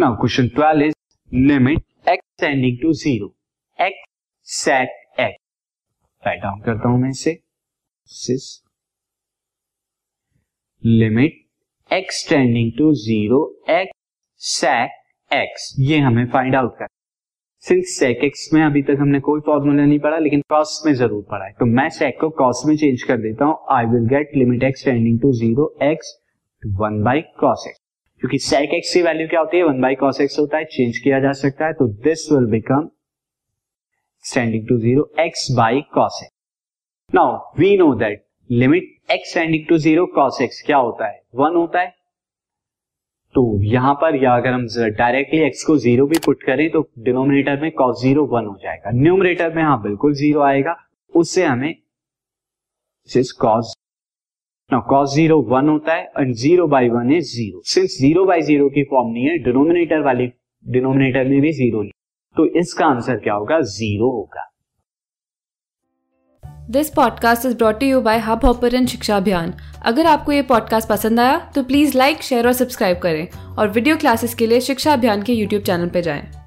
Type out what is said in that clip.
Now question 12 is limit x tending to zero x sec x. Write down करता हूँ मैं इसे. Limit x tending to zero x sec x. ये हमें find out कर since sec x में अभी तक हमने कोई फॉर्मूला नहीं पढ़ा, लेकिन कॉस में ज़रूर पढ़ा है. तो मैं सेक को कॉस में चेंज कर देता हूँ. I will get limit x tending to zero x one by cos x क्योंकि सेक एक्स की वैल्यू क्या होती है? वन बाई कॉस एक्स होता है चेंज किया जा सकता है तो this will become x tending to zero x by cos x now we know that limit x tending to zero cos x क्या होता है? वन होता है। तो यहाँ पर या अगर हम डायरेक्टली एक्स को ज़ीरो भी पुट करें तो डिनोमिनेटर में कॉस ज़ीरो वन हो जाएगा। न्यूमरेटर में हाँ बिल्कुल ज़ीरो आएगा। उससे हमें this is cos now cos zero one होता है and zero by one is zero since zero by zero की फॉर्म नहीं है डिनोमिनेटर वाली डिनोमिनेटर में भी ज़ीरो नहीं तो इसका आंसर क्या होगा? ज़ीरो होगा। This podcast is brought you by Hubhopper Shiksha Abhiyan अगर आपको ये पॉडकास्ट पसंद आया तो प्लीज़ लाइक शेयर और सब्सक्राइब करें। और वीडियो क्लासेस के लिए शिक्षा अभियान के यूट्यूब चैनल पर जाएँ।